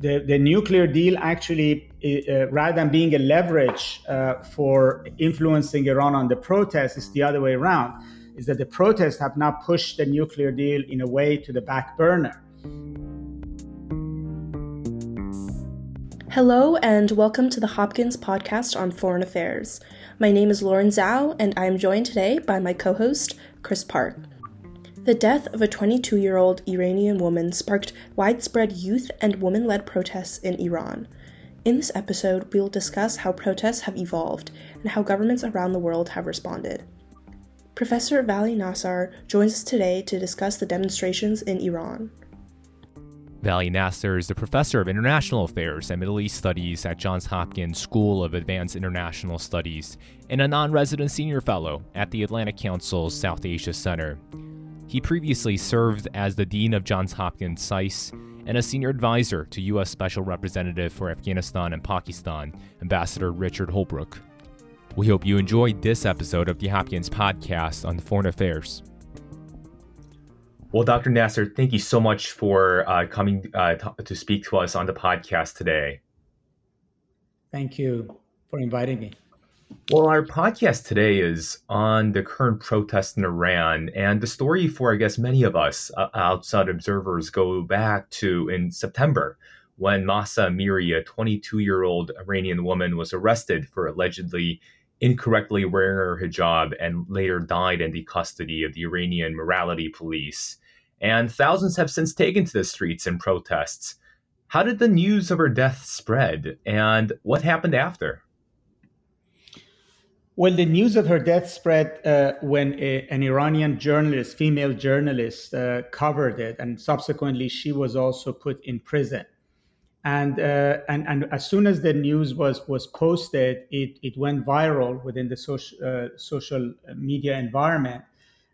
the, the nuclear deal actually, uh, rather than being a leverage uh, for influencing Iran on the protests, is the other way around. Is that the protests have now pushed the nuclear deal in a way to the back burner. Hello, and welcome to the Hopkins podcast on foreign affairs. My name is Lauren Zou, and I am joined today by my co host, Chris Park. The death of a 22 year old Iranian woman sparked widespread youth and woman led protests in Iran. In this episode, we will discuss how protests have evolved and how governments around the world have responded. Professor Vali Nasr joins us today to discuss the demonstrations in Iran. Vali Nasr is the professor of international affairs and Middle East studies at Johns Hopkins School of Advanced International Studies and a non resident senior fellow at the Atlantic Council's South Asia Center. He previously served as the Dean of Johns Hopkins SAIS and a senior advisor to U.S. Special Representative for Afghanistan and Pakistan, Ambassador Richard Holbrooke. We hope you enjoyed this episode of the Hopkins podcast on foreign affairs. Well, Dr. Nasr, thank you so much for uh, coming uh, to speak to us on the podcast today. Thank you for inviting me. Well, our podcast today is on the current protests in Iran, and the story for, I guess, many of us uh, outside observers go back to in September when Mahsa Amini, a 22 year old Iranian woman, was arrested for allegedly incorrectly wearing her hijab and later died in the custody of the Iranian morality police. And thousands have since taken to the streets in protests. How did the news of her death spread, and what happened after? Well, the news of her death spread uh, when a, an Iranian journalist, female journalist, uh, covered it, and subsequently she was also put in prison. And, uh, and and as soon as the news was was posted, it, it went viral within the social uh, social media environment,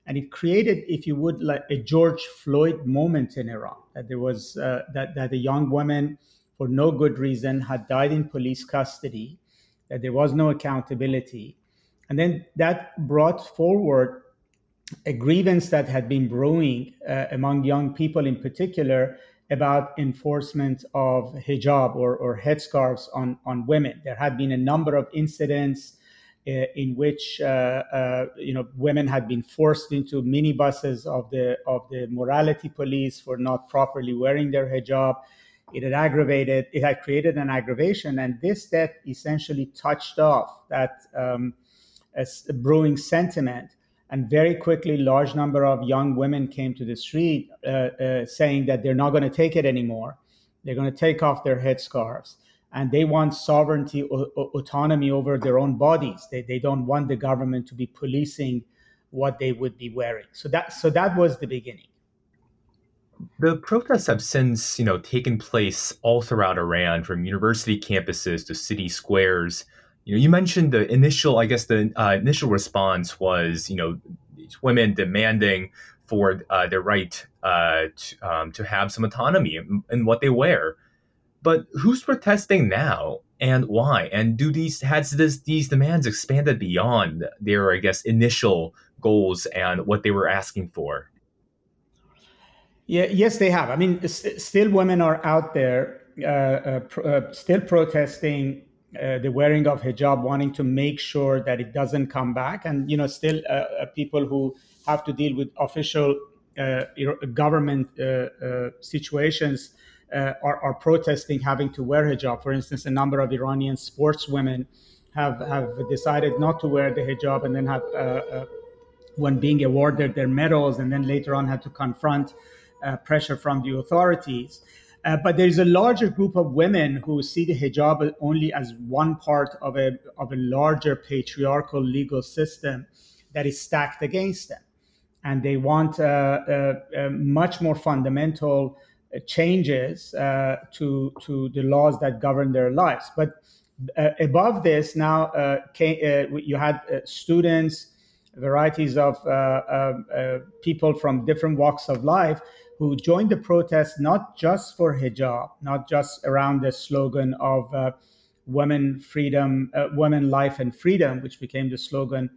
and it created, if you would, like a George Floyd moment in Iran. That there was uh, that that a young woman, for no good reason, had died in police custody, that there was no accountability and then that brought forward a grievance that had been brewing uh, among young people in particular about enforcement of hijab or, or headscarves on, on women. There had been a number of incidents uh, in which uh, uh you know women had been forced into minibuses of the of the morality police for not properly wearing their hijab. It had aggravated. It had created an aggravation, and this death essentially touched off that um, a, brewing sentiment. And very quickly, large number of young women came to the street uh, uh, saying that they're not going to take it anymore. They're going to take off their headscarves and they want sovereignty, o- autonomy over their own bodies. They, they don't want the government to be policing what they would be wearing. So that so that was the beginning. The protests have since, you know, taken place all throughout Iran, from university campuses to city squares. You know, you mentioned the initial, I guess the uh, initial response was, you know, these women demanding for uh, their right uh, to, um, to have some autonomy in, in, what they wear. But who's protesting now and why? And do these has this these demands expanded beyond their, I guess, initial goals and what they were asking for? Yeah, yes, they have. I mean, st- still women are out there, uh, uh, uh, still protesting uh, the wearing of hijab, wanting to make sure that it doesn't come back, and you know, still uh, uh people who have to deal with official uh, government uh, situations are, are, protesting having to wear hijab. For instance, a number of Iranian sportswomen have have decided not to wear the hijab, and then have when being awarded their medals, and then later on had to confront pressure from the authorities. Uh, but there is a larger group of women who see the hijab only as one part of a, of a larger patriarchal legal system that is stacked against them. And they want uh, uh, uh much more fundamental uh, changes to, to the laws that govern their lives. But above this, now came, you had students, varieties of people from different walks of life who joined the protest not just for hijab, not just around the slogan of uh, women freedom, uh, women life and freedom, which became the slogan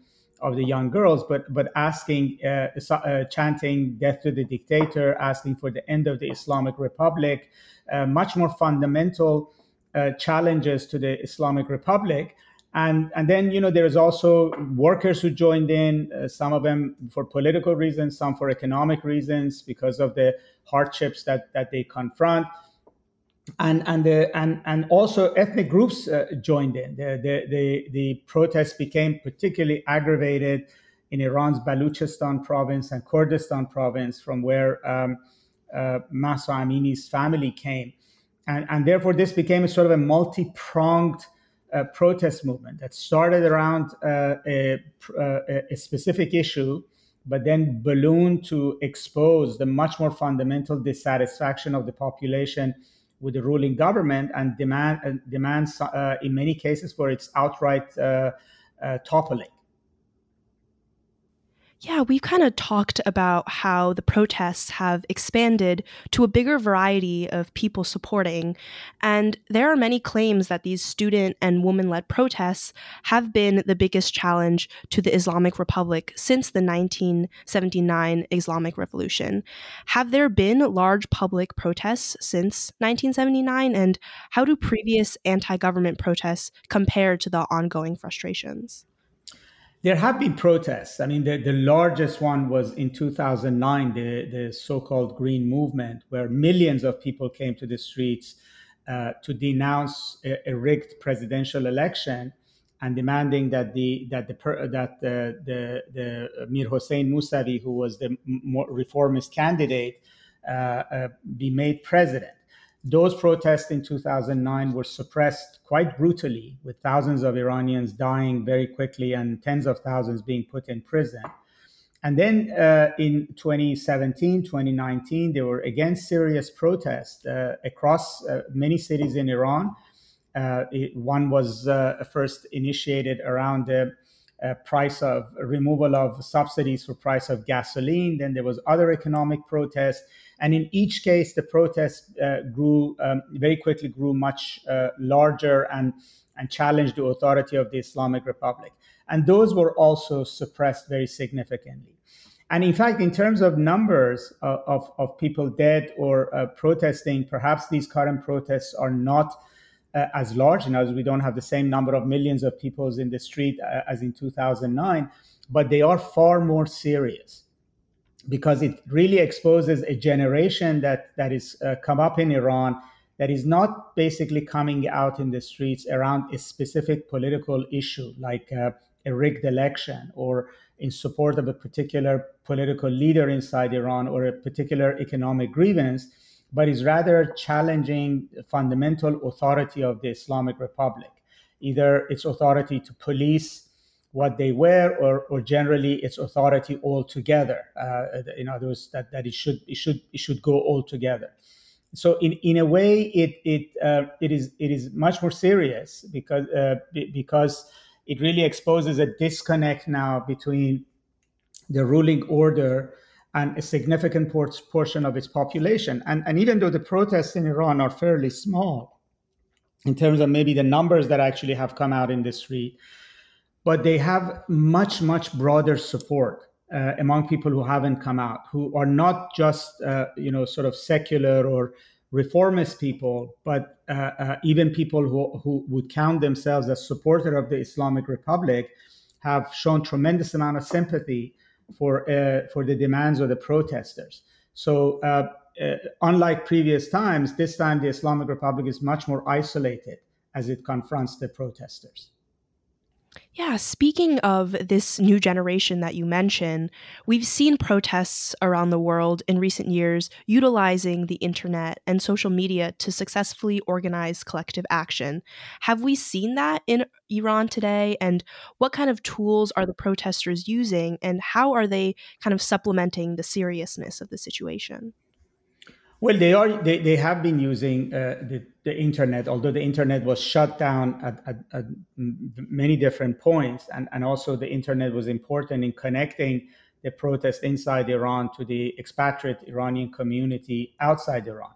of the young girls, but but asking, uh, uh, chanting "Death to the dictator," asking for the end of the Islamic Republic, uh, much more fundamental uh, challenges to the Islamic Republic. And, and then you know there is also workers who joined in uh, some of them for political reasons some for economic reasons because of the hardships that, that they confront and and the and and also ethnic groups uh, joined in. The, the the the protests became particularly aggravated in Iran's Baluchistan province and Kurdistan province, from where um, uh, Mahsa Amini's family came, and and therefore this became a sort of a multi-pronged. Uh, protest movement that started around uh, a, uh, a, a specific issue, but then ballooned to expose the much more fundamental dissatisfaction of the population with the ruling government and demand uh, demands in many cases for its outright uh, uh toppling. Yeah, we've kind of talked about how the protests have expanded to a bigger variety of people supporting. And there are many claims that these student and woman led protests have been the biggest challenge to the Islamic Republic since the 1979 Islamic Revolution. Have there been large public protests since 1979? And how do previous anti government protests compare to the ongoing frustrations? There have been protests. I mean, the, the largest one was in 2009, the, the so called Green Movement, where millions of people came to the streets uh, to denounce a, a, rigged presidential election and demanding that the that the that the the, the Mir Hossein Mousavi, who was the reformist candidate, uh, uh, be made president. Those protests in 2009 were suppressed quite brutally, with thousands of Iranians dying very quickly and tens of thousands being put in prison. And then uh, in 2017, 2019, there were again serious protests uh, across uh, many cities in Iran. Uh, it, one was uh, first initiated around the uh, price of removal of subsidies for price of gasoline. Then there was other economic protests and in each case, the protests uh, grew um, very quickly, grew much uh, larger and, and challenged the authority of the Islamic Republic. And those were also suppressed very significantly. And in fact, in terms of numbers of, of, of people dead or uh, protesting, perhaps these current protests are not uh, as large. And as we don't have the same number of millions of people in the street uh, as in 2009, but they are far more serious because it really exposes a generation that that is uh, come up in Iran that is not basically coming out in the streets around a specific political issue like uh, a rigged election or in support of a particular political leader inside Iran or a particular economic grievance, but is rather challenging the fundamental authority of the Islamic Republic, either its authority to police what they wear or, or generally its authority altogether. Uh, in other words, that, that it should it should it should go all together. So in, in a way, it it uh, it is it is much more serious because uh, because it really exposes a disconnect now between the ruling order and a significant portion of its population. And, and even though the protests in Iran are fairly small in terms of maybe the numbers that actually have come out in the street, but they have much, much broader support uh, among people who haven't come out, who are not just, uh, you know, sort of secular or reformist people, but uh, uh even people who, who would count themselves as supporter of the Islamic Republic have shown tremendous amount of sympathy for, uh, for the demands of the protesters. So uh, unlike previous times, this time the Islamic Republic is much more isolated as it confronts the protesters. Yeah, speaking of this new generation that you mention, we've seen protests around the world in recent years utilizing the internet and social media to successfully organize collective action. Have we seen that in Iran today? And what kind of tools are the protesters using, and how are they kind of supplementing the seriousness of the situation? Well, they are. They, they have been using uh, the, the internet, although the internet was shut down at, at, at, many different points, and, and also the internet was important in connecting the protest inside Iran to the expatriate Iranian community outside Iran.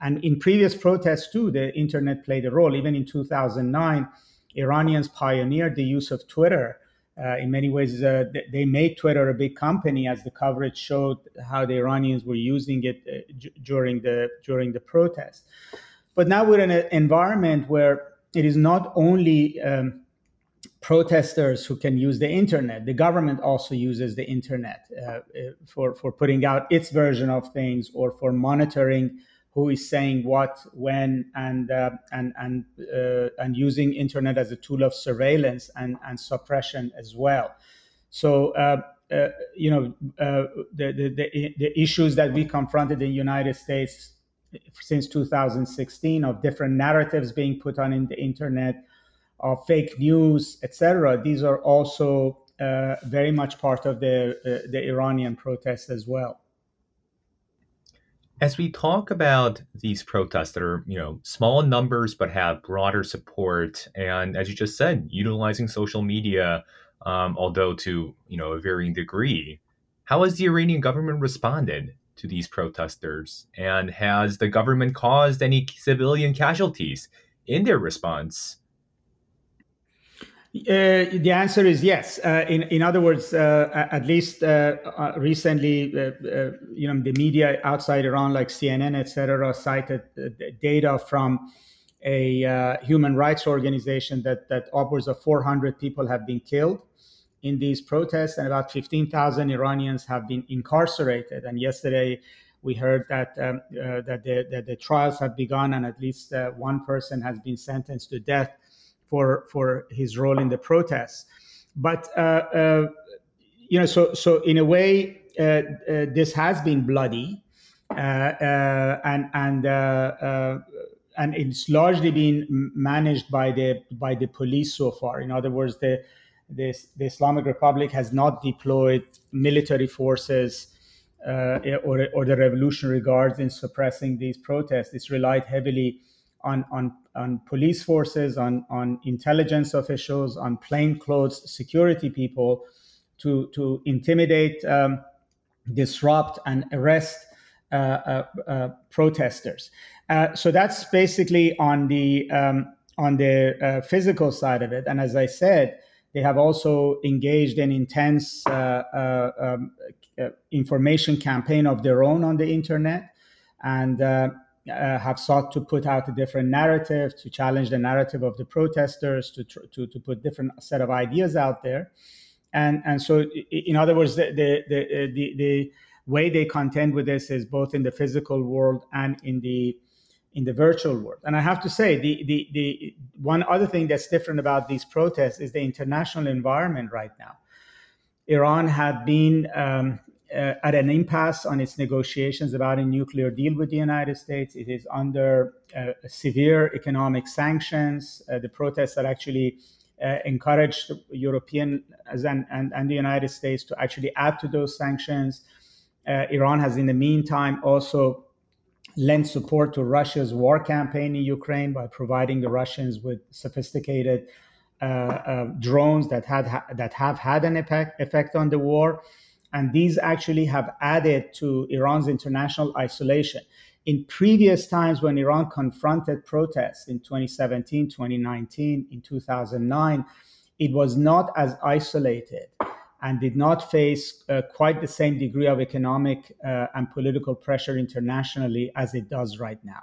And in previous protests too, the internet played a role. Even in 2009, Iranians pioneered the use of Twitter Uh, in many ways, uh, they made Twitter a big company, as the coverage showed how the Iranians were using it uh, j- during the during the protest. But now we're in an environment where it is not only um, protesters who can use the internet. The government also uses the internet uh, uh for for putting out its version of things or for monitoring who is saying what, when, and uh, and and uh, and using internet as a tool of surveillance and and suppression as well. So. Uh, uh you know uh, the, the the issues that we confronted in the United States since 2016 of different narratives being put on in the internet, of fake news, etc. These are also uh, very much part of the uh, the Iranian protests as well. As we talk about these protests that are, you know, small numbers but have broader support, and as you just said, utilizing social media, um, although to you know a varying degree, how has the Iranian government responded to these protesters, and has the government caused any civilian casualties in their response? Uh, the answer is yes. Uh, in in other words, uh, at least uh, uh, recently, uh, you know, the media outside Iran, like CNN, etc., cited data from a human rights organization that that upwards of 400 people have been killed in these protests, and about 15,000 Iranians have been incarcerated. And yesterday, we heard that um, that the that the trials have begun, and at least one person has been sentenced to death for for his role in the protests. But uh, uh, you know, so so in a way, uh, this has been bloody, and and and it's largely been managed by the by the police so far. In other words, the the, the Islamic Republic has not deployed military forces uh, or, or the Revolutionary Guards in suppressing these protests. It's relied heavily on, on, on police forces, on, on intelligence officials, on plainclothes security people to, to intimidate, um, disrupt, and arrest uh, uh, uh, protesters. Uh, so that's basically on the um, on the uh, physical side of it. And as I said, they have also engaged in intense um, information campaign of their own on the internet, and uh, have sought to put out a different narrative, to challenge the narrative of the protesters, to, to, to put different set of ideas out there. And, and so, in other words, the, the, the, the, the way they contend with this is both in the physical world and in the in the virtual world. And I have to say, the, the, the one other thing that's different about these protests is the international environment right now. Iran had been um, uh, at an impasse on its negotiations about a nuclear deal with the United States. It is under uh, severe economic sanctions. Uh, the protests that actually uh, encouraged European and, and, and, the United States to actually add to those sanctions. Uh, Iran has, in the meantime, also lent support to Russia's war campaign in Ukraine by providing the Russians with sophisticated uh, drones that had ha- that have had an effect, effect on the war and these actually have added to Iran's international isolation. In previous times, when Iran confronted protests in 2017, 2019, in 2009, it was not as isolated and did not face uh, quite the same degree of economic uh, and political pressure internationally as it does right now.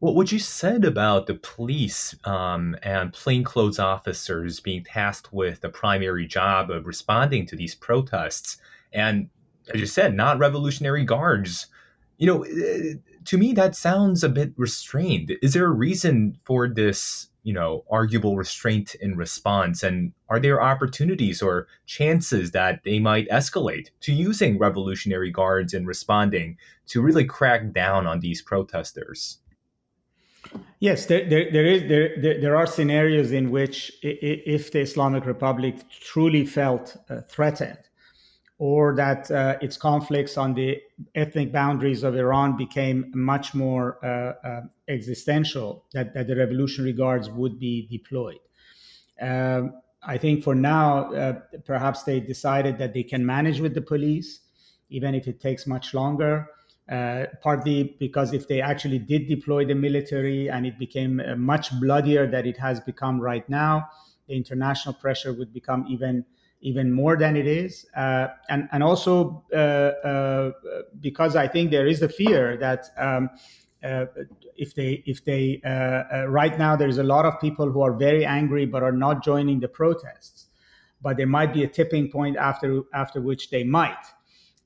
What you said about the police um, and plainclothes officers being tasked with the primary job of responding to these protests, and as you said, not revolutionary guards, you know, eh, to me that sounds a bit restrained. Is there a reason for this, you know, arguable restraint in response? And are there opportunities or chances that they might escalate to using revolutionary guards in responding to really crack down on these protesters? Yes, there, there, there is there, there, are scenarios in which if the Islamic Republic truly felt uh, threatened, or that uh, its conflicts on the ethnic boundaries of Iran became much more uh, uh existential, that, that the Revolutionary Guards would be deployed. Um, I think for now, uh, perhaps they decided that they can manage with the police, even if it takes much longer uh, partly because if they actually did deploy the military and it became uh, much bloodier than it has become right now, the international pressure would become even even more than it is, uh, and and also uh, uh, because I think there is the fear that. Um, uh, if they if they right now there's a lot of people who are very angry but are not joining the protests but there might be a tipping point after after which they might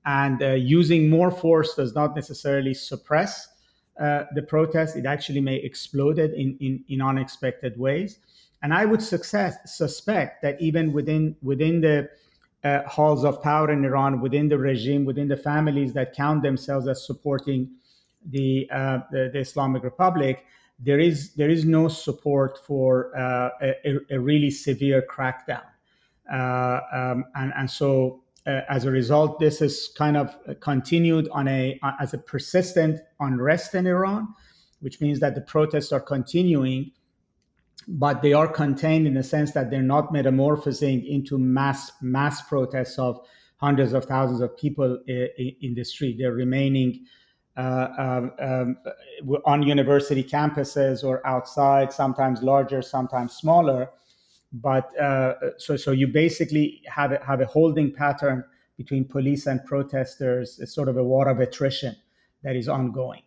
and using more force does not necessarily suppress the protest it actually may explode it in, in, in unexpected ways and I would success, suspect that even within within the uh, halls of power in Iran, within the regime, within the families that count themselves as supporting the uh, the, the, Islamic Republic, there is there is no support for uh, a, a, really severe crackdown, uh, um, and and so. Uh, as a result, this is kind of continued on a as a persistent unrest in Iran, which means that the protests are continuing but they are contained in the sense that they're not metamorphosing into mass mass protests of hundreds of thousands of people in, in the street. They're remaining uh, um, um, on university campuses or outside, sometimes larger, sometimes smaller. But uh, so, so you basically have a, have a holding pattern between police and protesters. It's sort of a war of attrition that is ongoing.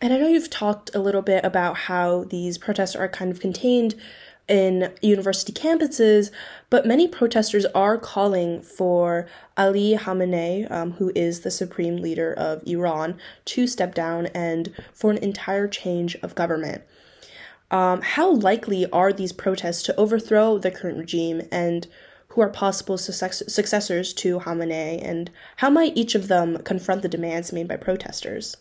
And I know you've talked a little bit about how these protests are kind of contained in university campuses, but many protesters are calling for Ali Khamenei, um, who is the supreme leader of Iran, to step down and for an entire change of government. Um, how likely are these protests to overthrow the current regime, and who are possible success- successors to Khamenei, and how might each of them confront the demands made by protesters?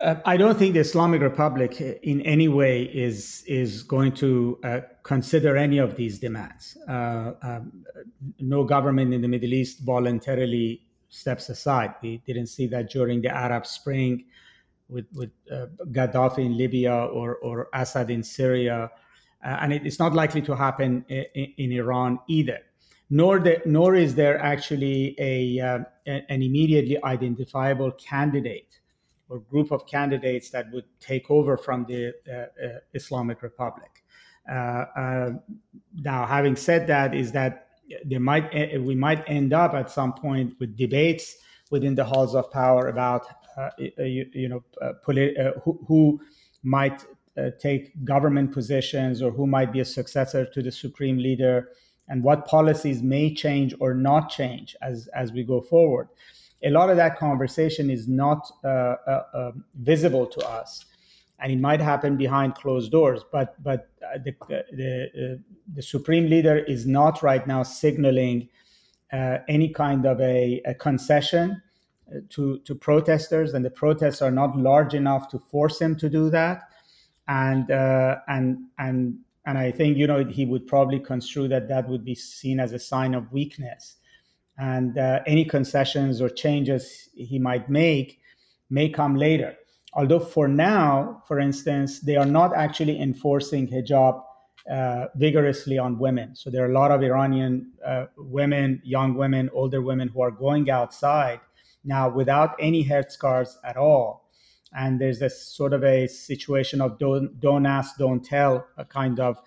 Uh, I don't think the Islamic Republic in any way is is going to uh, consider any of these demands. Uh, um, no government in the Middle East voluntarily steps aside. We didn't see that during the Arab Spring with, with uh, Gaddafi in Libya or, or Assad in Syria. Uh, and it, it's not likely to happen in, in Iran either. Nor, the, nor is there actually a, uh, an immediately identifiable candidate or group of candidates that would take over from the uh, uh, Islamic Republic. Uh, now, having said that, is that there might we might end up at some point with debates within the halls of power about you, you, know polit- who, who might uh, take government positions or who might be a successor to the supreme leader and what policies may change or not change as, as we go forward. A lot of that conversation is not uh, uh, um, visible to us and it might happen behind closed doors but but uh, the the, uh, the supreme leader is not right now signaling uh, any kind of a, a, concession uh, to to protesters and the protests are not large enough to force him to do that and and and and I think you know he would probably construe that that would be seen as a sign of weakness and uh, any concessions or changes he might make may come later. Although for now, for instance, they are not actually enforcing hijab uh, vigorously on women. So there are a lot of Iranian uh, women, young women, older women who are going outside now without any headscarves at all. And there's this sort of a situation of don't, don't ask, don't tell, a kind of,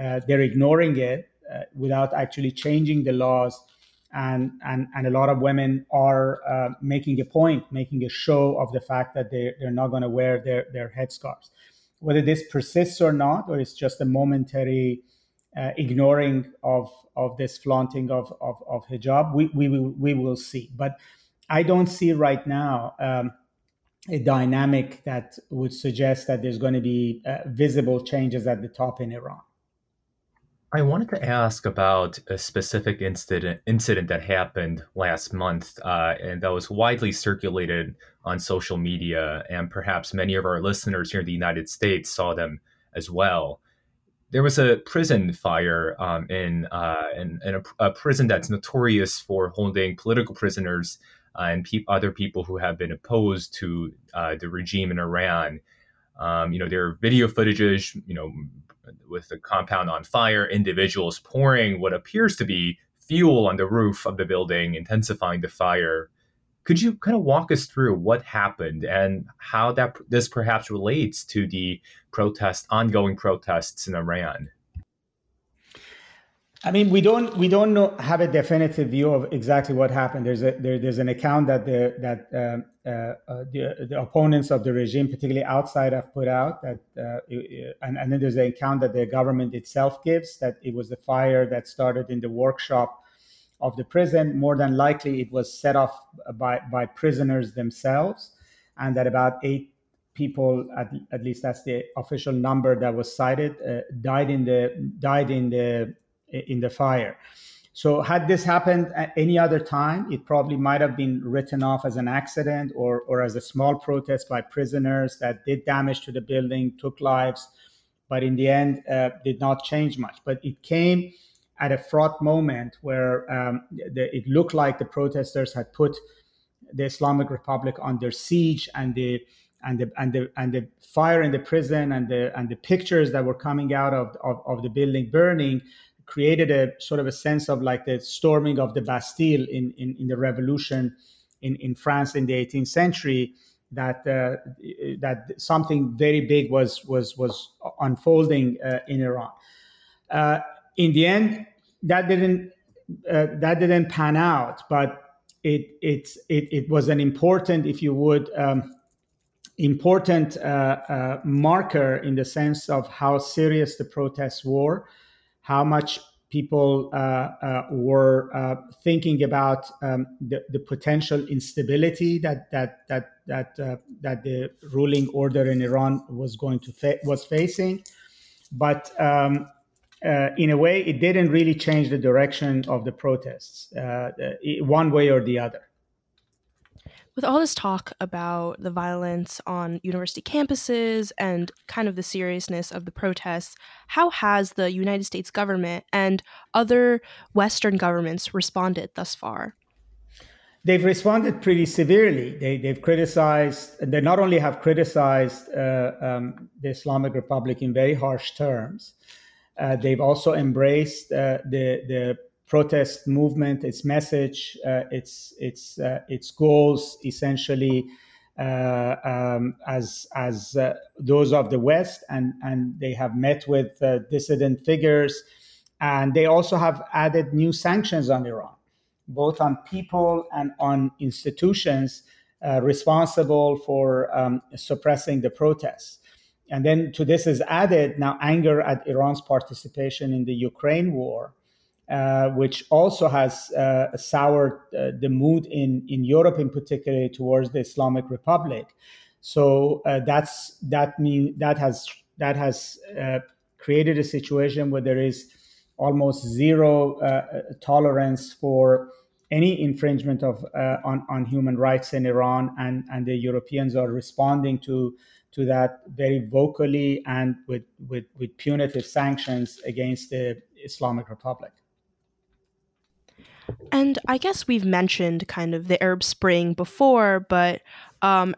uh, they're ignoring it uh, without actually changing the laws and and and a lot of women are uh, making a point, making a show of the fact that they they're not going to wear their their headscarves. Whether this persists or not, or it's just a momentary uh, ignoring of of this flaunting of of, of hijab, we we will we will see. But I don't see right now. Um, a dynamic that would suggest that there's going to be uh, visible changes at the top in Iran. I wanted to ask about a specific incident incident that happened last month, uh, and that was widely circulated on social media, and perhaps many of our listeners here in the United States saw them as well. There was a prison fire um, in, uh, in, in a, a, prison that's notorious for holding political prisoners uh, and pe- other people who have been opposed to uh, the regime in Iran. Um, you know, there are video footages, you know, with the compound on fire, individuals pouring what appears to be fuel on the roof of the building, intensifying the fire. Could you kind of walk us through what happened and how that this perhaps relates to the protest, ongoing protests in Iran? I mean, we don't we don't know have a definitive view of exactly what happened. There's a there, there's an account that the that um, uh, uh, the, the opponents of the regime, particularly outside, have put out that, uh, and, and then there's an account that the government itself gives that it was the fire that started in the workshop of the prison. More than likely, it was set off by by prisoners themselves, and that about eight people, at, at least that's the official number that was cited, uh, died in the died in the in the fire. So, had this happened at any other time, it probably might have been written off as an accident or, or as a small protest by prisoners that did damage to the building, took lives, but in the end uh, did not change much. But it came at a fraught moment where um, the, it looked like the protesters had put the Islamic Republic under siege, and the and the and the and the fire in the prison and the and the pictures that were coming out of of, of the building burning created a sort of a sense of like the storming of the Bastille in, in, in the revolution in, in France in the 18th century that uh, that something very big was was was unfolding uh, in Iran. Uh, in the end, that didn't uh, that didn't pan out, but it it it, it was an important, if you would. Um, important uh, uh, marker in the sense of how serious the protests were how much people uh, uh, were uh, thinking about um, the, the, potential instability that that that that uh, that the ruling order in Iran was going to fa- was facing, but um, uh, in a way, it didn't really change the direction of the protests uh, one way or the other with all this talk about the violence on university campuses and kind of the seriousness of the protests, how has the United States government and other Western governments responded thus far? They've responded pretty severely. They, have criticized, they not only have criticized uh, um, the Islamic Republic in very harsh terms, uh, they've also embraced uh, the, the protest movement, its message, uh, its its uh, its goals, essentially uh, um, as as uh, those of the West, and and they have met with uh, dissident figures, and they also have added new sanctions on Iran, both on people and on institutions uh, responsible for um, suppressing the protests. And then to this is added now anger at Iran's participation in the Ukraine war, uh, which also has uh, soured uh, the mood in, in Europe, in particular, towards the Islamic Republic. So uh, that's that mean that has that has uh, created a situation where there is almost zero tolerance for any infringement of on, on human rights in Iran, and, and the Europeans are responding to to that very vocally and with, with, with punitive sanctions against the Islamic Republic. And I guess we've mentioned kind of the Arab Spring before, but um,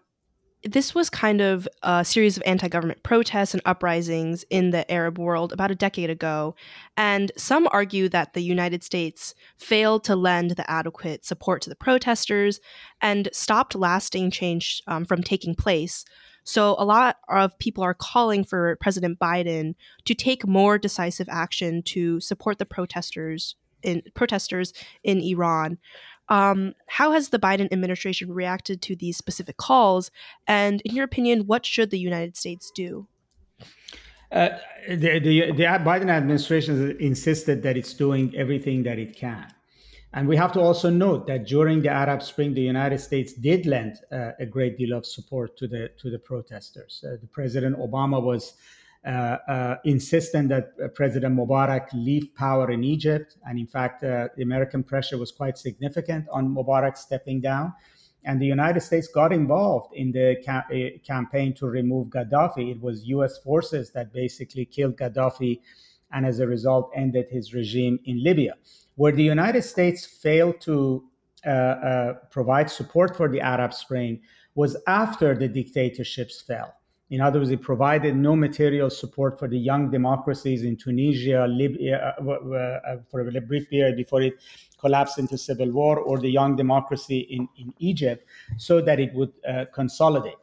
this was kind of a series of anti government protests and uprisings in the Arab world about a decade ago. And some argue that the United States failed to lend the adequate support to the protesters and stopped lasting change um, from taking place. So, a lot of people are calling for President Biden to take more decisive action to support the protesters in protesters in Iran. Um, how has the Biden administration reacted to these specific calls? And in your opinion, what should the United States do? Uh, the, the, the, Biden administration insisted that it's doing everything that it can. And we have to also note that during the Arab Spring, the United States did lend uh, a great deal of support to the to the protesters. Uh, the President Obama was insisting that uh, President Mubarak leave power in Egypt. And in fact, the American pressure was quite significant on Mubarak stepping down. And the United States got involved in the ca- campaign to remove Gaddafi. It was US forces that basically killed Gaddafi and as a result ended his regime in Libya. Where the United States failed to uh, uh, provide support for the Arab Spring was after the dictatorships fell In other words, it provided no material support for the young democracies in Tunisia, Libya, uh, uh, for a brief period before it collapsed into civil war, or the young democracy in, in Egypt, so that it would uh, consolidate.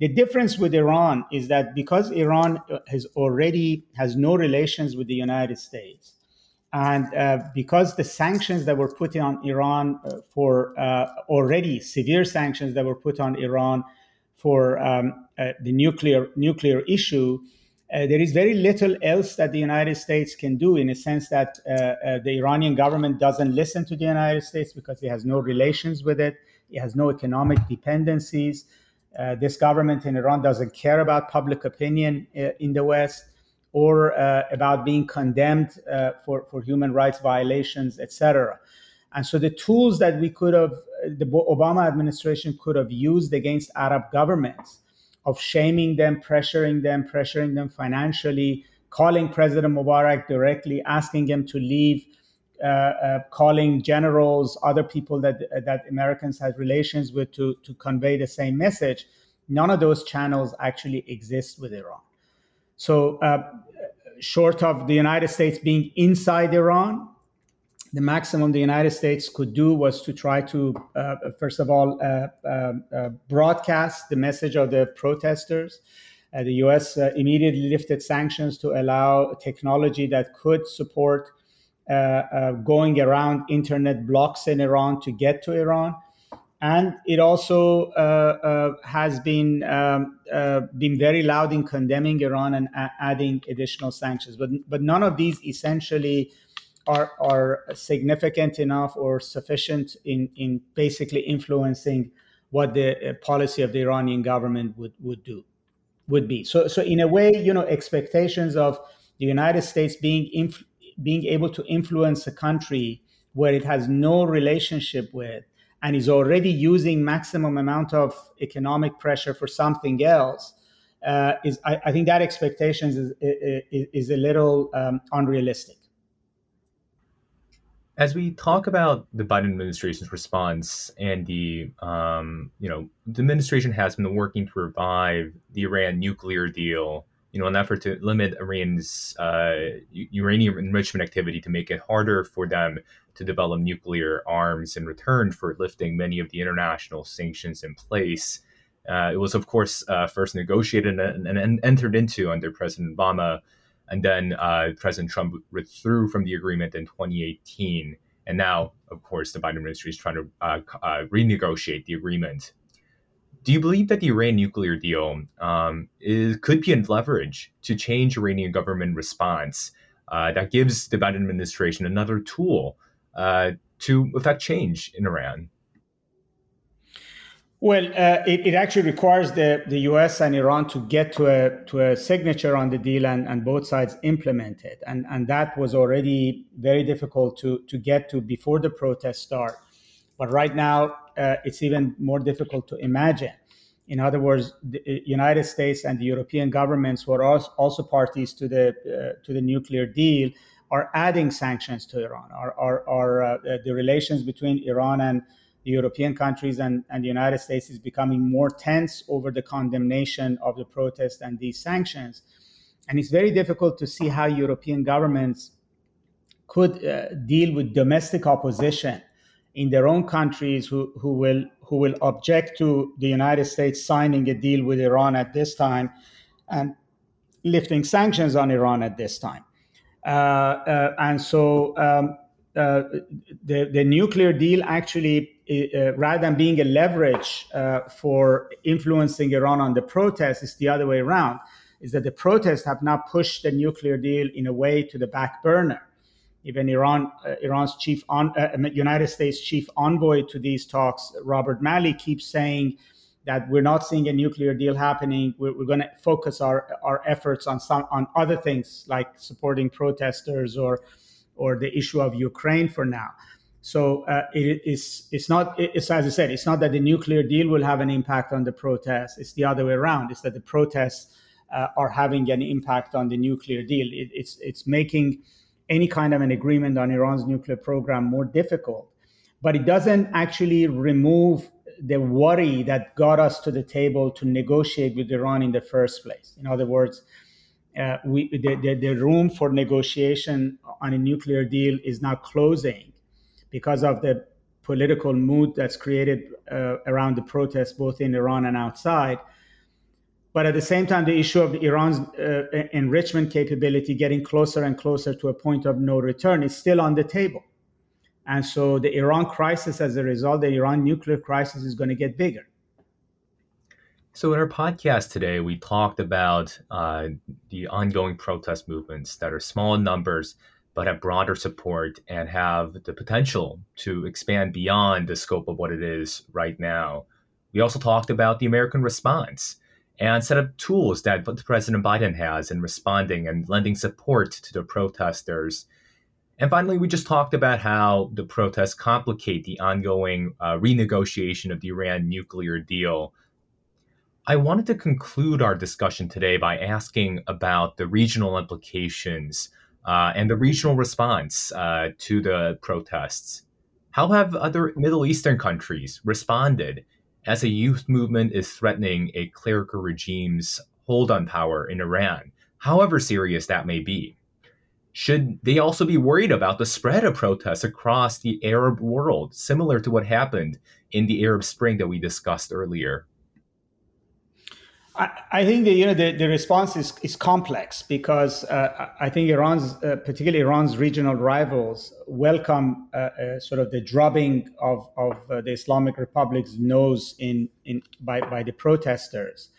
The difference with Iran is that because Iran has already has no relations with the United States, and uh, because the sanctions that were put on Iran uh, for uh, already severe sanctions that were put on Iran for um, uh, the nuclear nuclear issue, uh, there is very little else that the United States can do in a sense that uh, the Iranian government doesn't listen to the United States because it has no relations with it, it has no economic dependencies. this government in Iran doesn't care about public opinion in the West or uh, about being condemned uh, for, for human rights violations, etc. And so the tools that we could have, the Obama administration could have used against Arab governments of shaming them, pressuring them, pressuring them financially, calling President Mubarak directly, asking him to leave, uh, uh, calling generals, other people that that Americans had relations with to to convey the same message. None of those channels actually exist with Iran. So, uh, short of the United States being inside Iran, the maximum the United States could do was to try to, uh, first of all, uh, uh, uh broadcast the message of the protesters. Uh, the US immediately lifted sanctions to allow technology that could support going around internet blocks in Iran to get to Iran and it also uh, uh, has been um, uh, been very loud in condemning Iran and a- adding additional sanctions. But but none of these essentially are are significant enough or sufficient in in basically influencing what the uh, policy of the Iranian government would would do would be. So so in a way, you know, expectations of the United States being inf- being able to influence a country where it has no relationship with and is already using maximum amount of economic pressure for something else uh, is I, I, think that expectations is, is, is a little um, unrealistic. As we talk about the Biden administration's response and the, um, you know, the administration has been working to revive the Iran nuclear deal, you know, an effort to limit Iran's uh, uranium enrichment activity to make it harder for them to develop nuclear arms in return for lifting many of the international sanctions in place. Uh, it was, of course, uh, first negotiated and, and, and, entered into under President Obama, and then uh, President Trump withdrew from the agreement in 2018. And now, of course, the Biden administration is trying to uh, uh, renegotiate the agreement. Do you believe that the Iran nuclear deal um, is, could be a leverage to change Iranian government response uh, that gives the Biden administration another tool uh, to affect change in Iran? Well, uh, it, it, actually requires the, the U.S. and Iran to get to a to a signature on the deal and, and both sides implement it, and and that was already very difficult to to get to before the protests start. But right now, uh, it's even more difficult to imagine. In other words, the uh, United States and the European governments who are also parties to the uh, to the nuclear deal are adding sanctions to Iran. Are, are, are uh, the relations between Iran and European countries and, and the United States is becoming more tense over the condemnation of the protest and these sanctions. And it's very difficult to see how European governments could uh, deal with domestic opposition in their own countries who, who will who will object to the United States signing a deal with Iran at this time and lifting sanctions on Iran at this time. Uh, uh, and so um, uh, the, the nuclear deal actually, rather than being a leverage for influencing Iran on the protests, it's the other way around. Is that the protests have now pushed the nuclear deal in a way to the back burner even Iran, uh, Iran's chief, on, uh, United States chief envoy to these talks, Robert Malley, keeps saying that we're not seeing a nuclear deal happening. We're, we're going to focus our, our efforts on some on other things like supporting protesters or or the issue of Ukraine for now. So uh, it is it's not it's as I said it's not that the nuclear deal will have an impact on the protests. It's the other way around. It's that the protests uh, are having an impact on the nuclear deal. It, it's it's making any kind of an agreement on Iran's nuclear program more difficult, but it doesn't actually remove the worry that got us to the table to negotiate with Iran in the first place. In other words, uh, we, the, the, the, room for negotiation on a nuclear deal is now closing because of the political mood that's created uh, around the protests, both in Iran and outside. But at the same time, the issue of Iran's uh, enrichment capability getting closer and closer to a point of no return is still on the table. And so the Iran crisis, as a result, the Iran nuclear crisis is going to get bigger. So, in our podcast today, we talked about uh, the ongoing protest movements that are small in numbers but have broader support and have the potential to expand beyond the scope of what it is right now. We also talked about the American response and set up tools that President Biden has in responding and lending support to the protesters and finally, we just talked about how the protests complicate the ongoing uh, renegotiation of the Iran nuclear deal. I wanted to conclude our discussion today by asking about the regional implications uh, and the regional response uh, to the protests. How have other Middle Eastern countries responded as a youth movement is threatening a clerical regime's hold on power in Iran, however serious that may be? Should they also be worried about the spread of protests across the Arab world, similar to what happened in the Arab Spring that we discussed earlier? I, I think the you know the, the response is, is complex because uh, I think Iran's uh, particularly Iran's regional rivals welcome uh, uh sort of the drubbing of, of uh, the Islamic Republic's nose in, in by, by the protesters.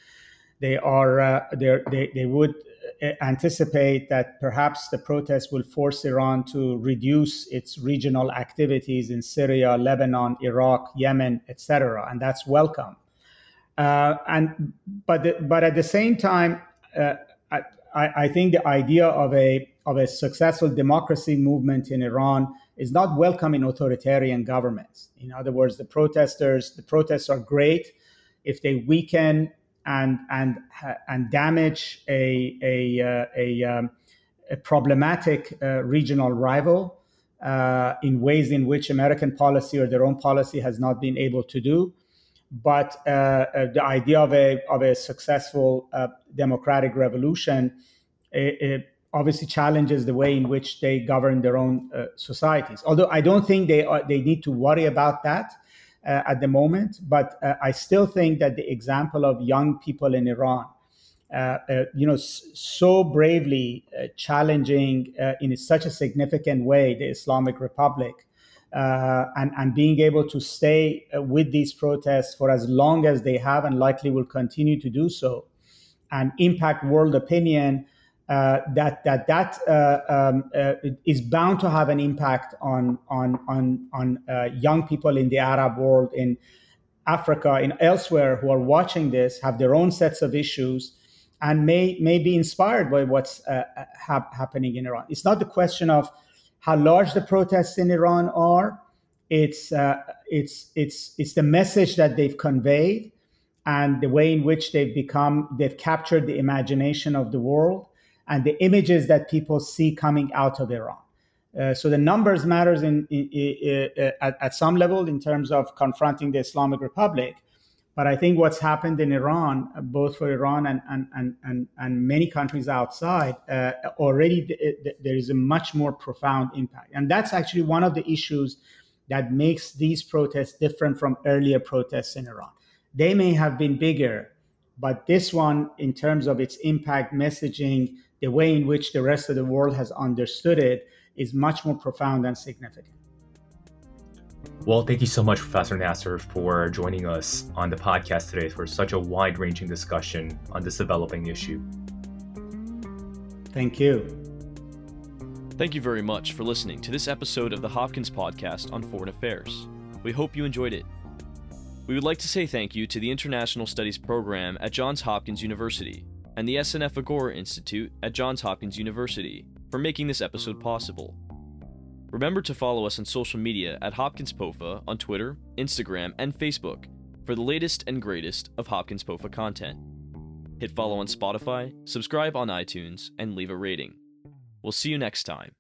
They are uh, they they would anticipate that perhaps the protests will force Iran to reduce its regional activities in Syria, Lebanon, Iraq, Yemen, etc., and that's welcome. Uh, and but the, but at the same time, uh, I, I think the idea of a of a successful democracy movement in Iran is not welcome in authoritarian governments. In other words, the protesters the protests are great if they weaken and and and damage a a uh, a, um, a problematic uh, regional rival uh, in ways in which American policy or their own policy has not been able to do. But uh, uh, the idea of a of a successful uh, democratic revolution it, it obviously challenges the way in which they govern their own societies. Although I don't think they are, they need to worry about that uh, at the moment. But uh, I still think that the example of young people in Iran, uh, you know, so bravely challenging in such a significant way the Islamic Republic, and and being able to stay with these protests for as long as they have and likely will continue to do so, and impact world opinion uh, that that that uh, um, uh, is bound to have an impact on on on on uh, young people in the Arab world, in Africa, in elsewhere who are watching this, have their own sets of issues, and may may be inspired by what's uh, ha- happening in Iran. It's not the question of how large the protests in Iran are. It's it's it's it's the message that they've conveyed and the way in which they've become they've captured the imagination of the world and the images that people see coming out of Iran. Uh, so the numbers matters in, in, in, uh, at, at, some level in terms of confronting the Islamic Republic. But I think what's happened in Iran, both for Iran and, and, and, and, and many countries outside, uh, already th- th- there is a much more profound impact. And that's actually one of the issues that makes these protests different from earlier protests in Iran. They may have been bigger, but this one, in terms of its impact, messaging, the way in which the rest of the world has understood it is much more profound and significant. Well, thank you so much, Professor Nasr, for joining us on the podcast today for such a wide ranging discussion on this developing issue. Thank you. Thank you very much for listening to this episode of the Hopkins Podcast on Foreign Affairs. We hope you enjoyed it. We would like to say thank you to the International Studies Program at Johns Hopkins University and the SNF Agora Institute at Johns Hopkins University for making this episode possible. Remember to follow us on social media at Hopkins POFA on Twitter, Instagram, and Facebook for the latest and greatest of Hopkins POFA content. Hit follow on Spotify, subscribe on iTunes, and leave a rating. We'll see you next time.